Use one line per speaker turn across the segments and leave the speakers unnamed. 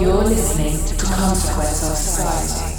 You're listening to Consequence of Society.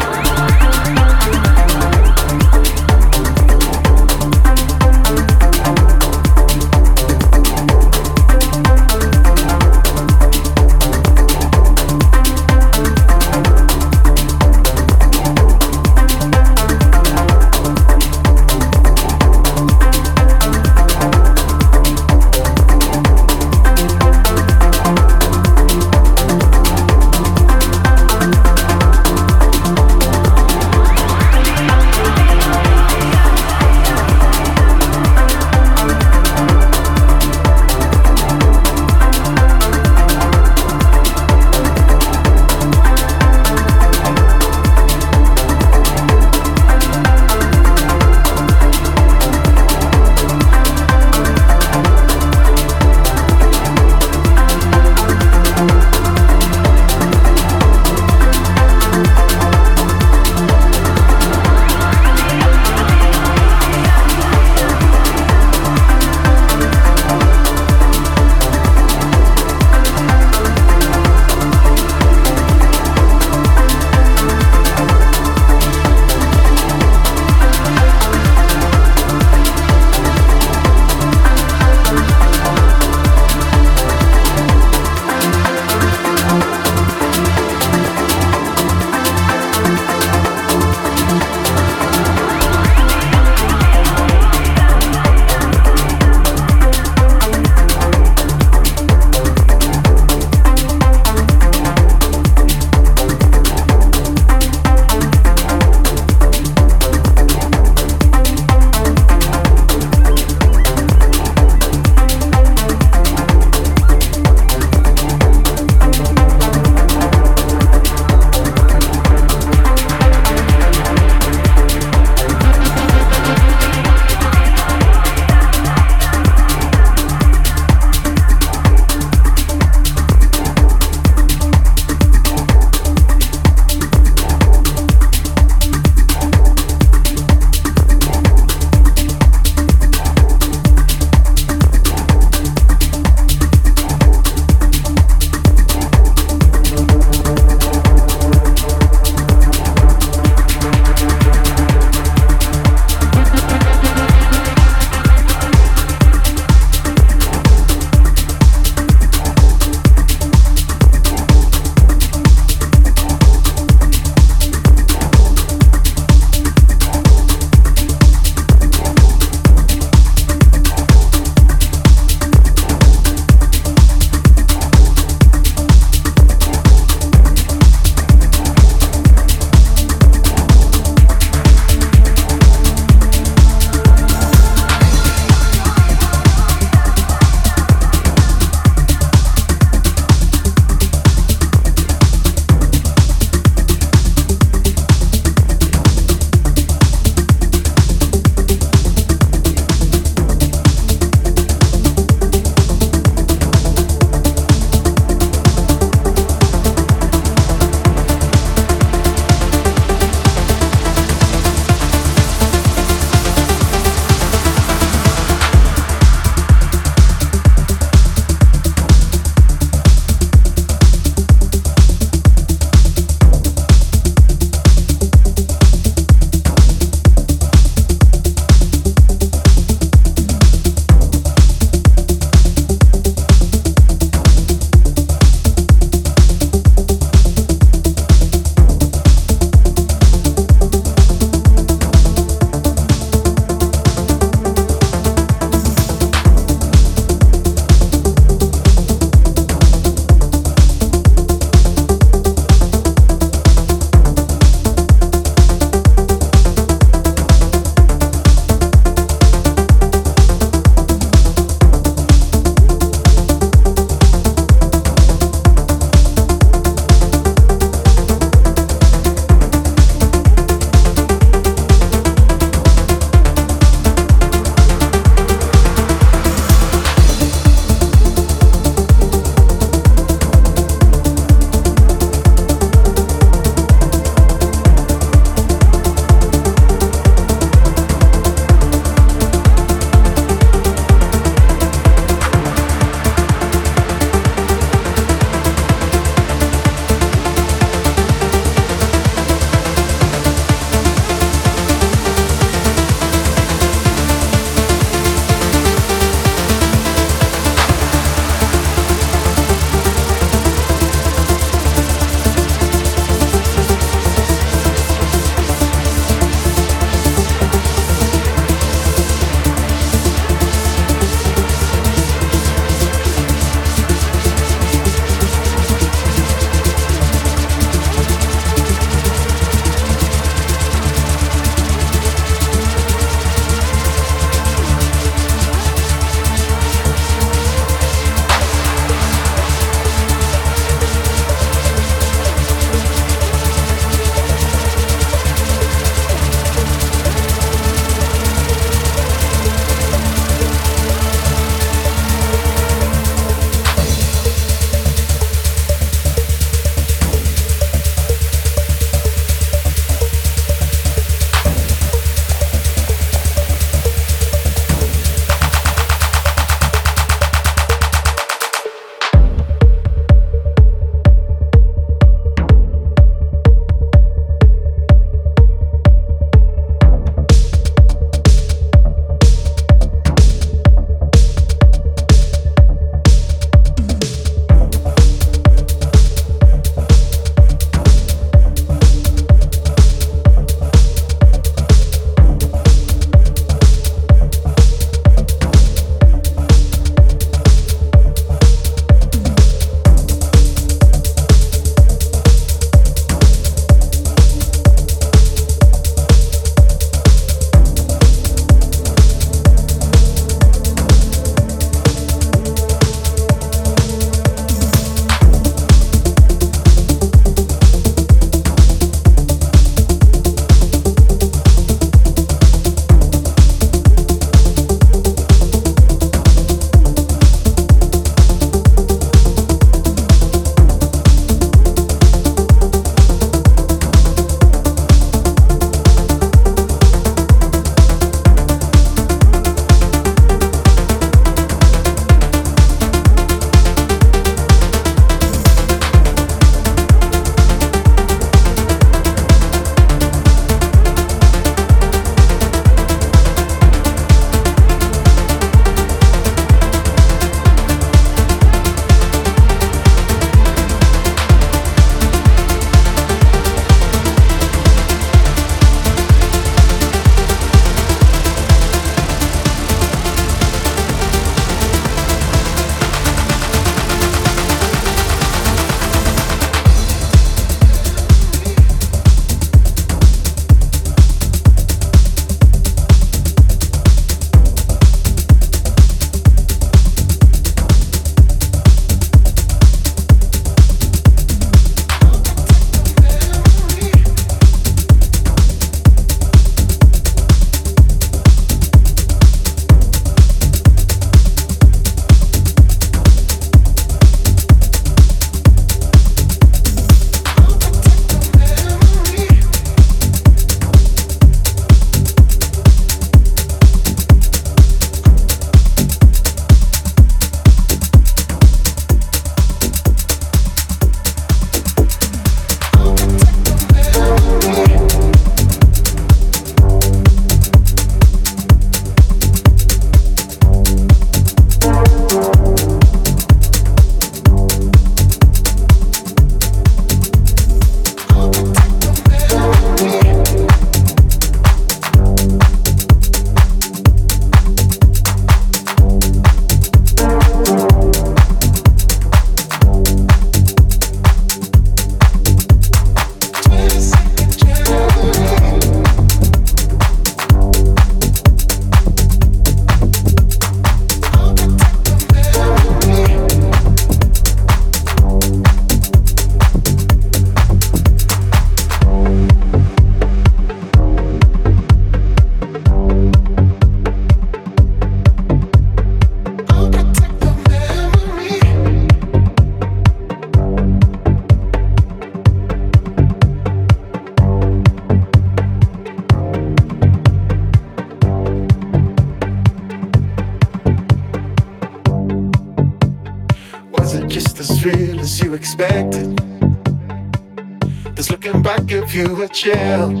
Chill?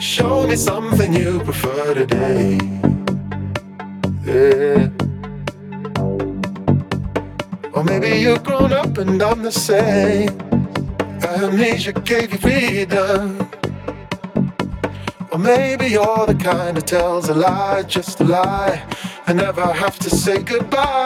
Show me something you prefer today. Yeah. Or maybe you've grown up and I'm the same. Amnesia gave you freedom. Or maybe you're the kind that tells a lie, just a lie, and never have to say goodbye.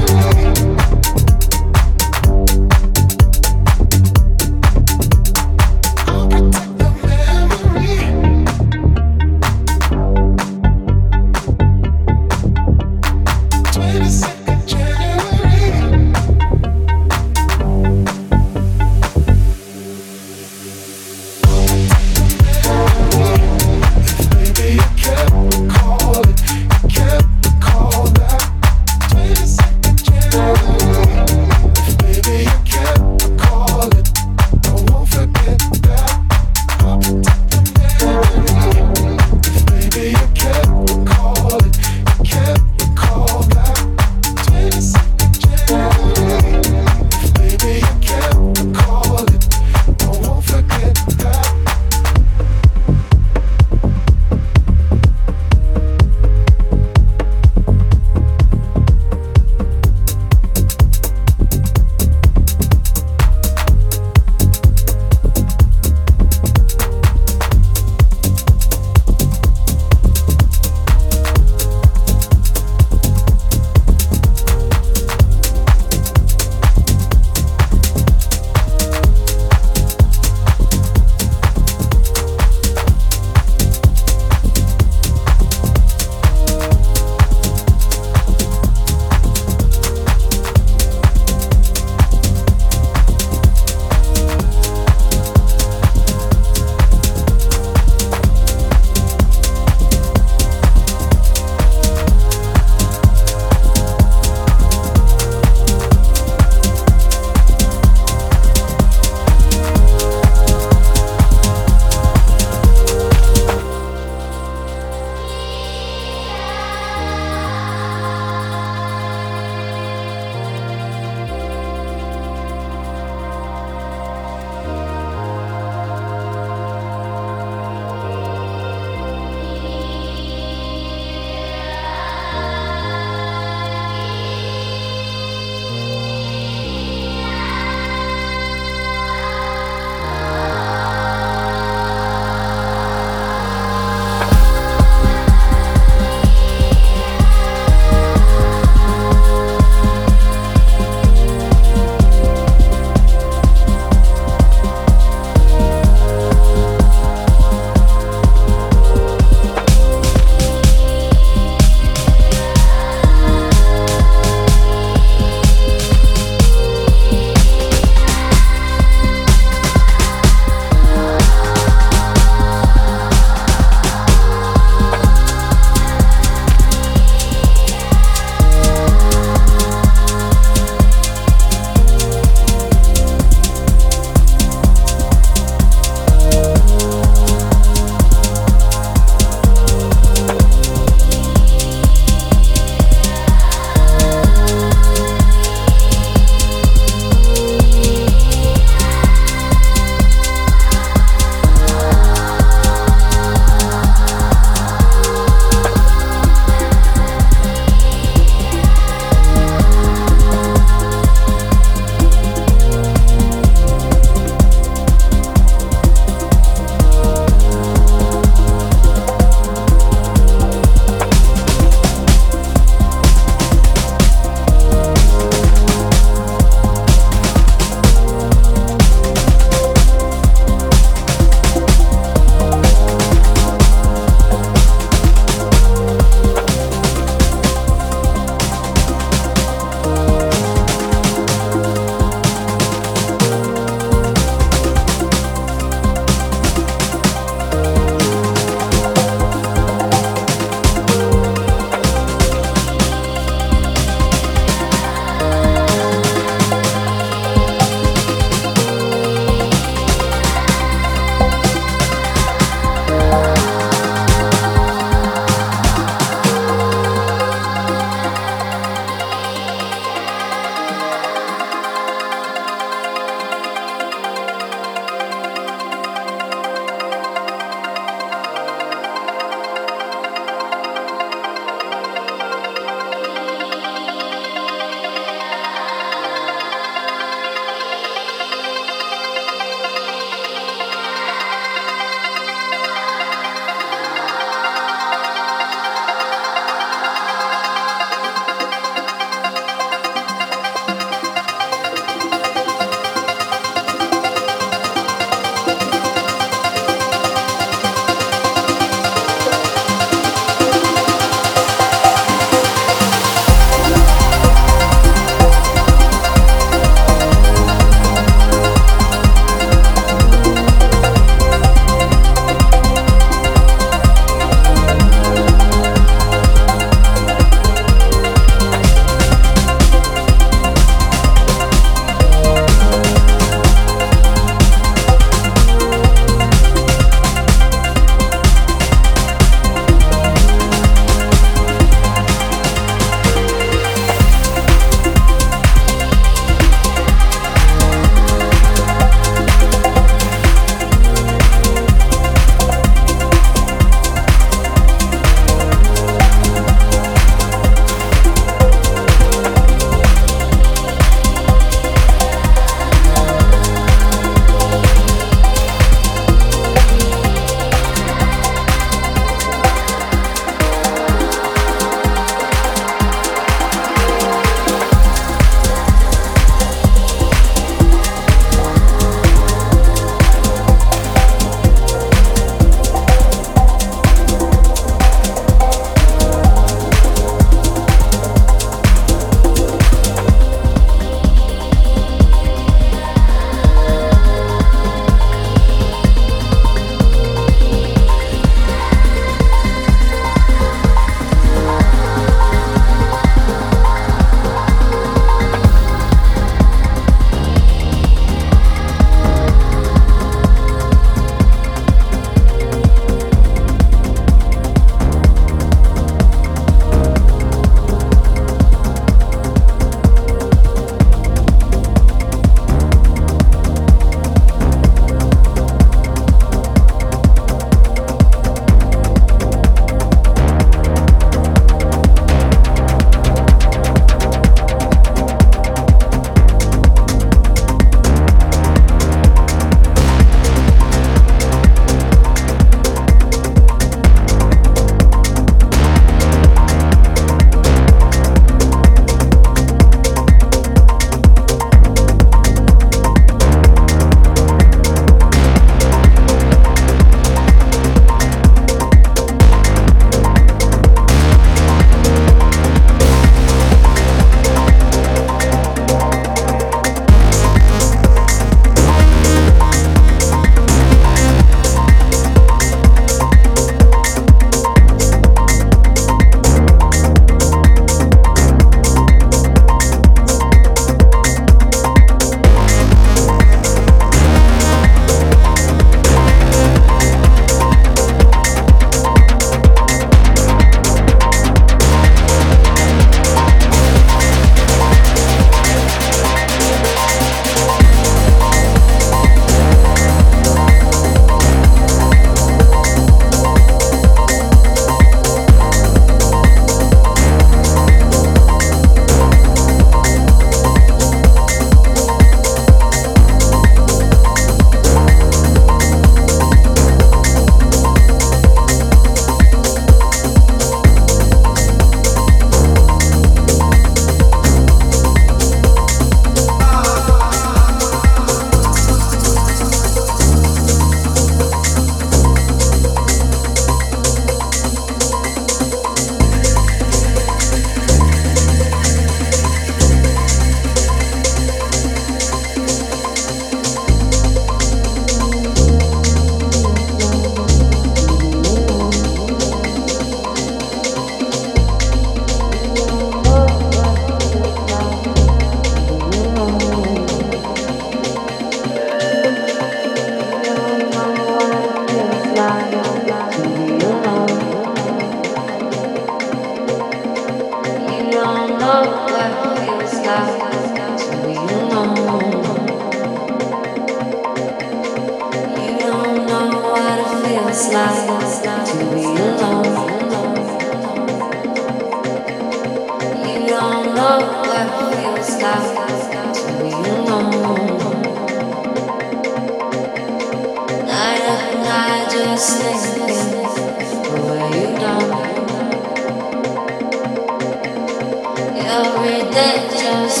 Night,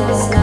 night,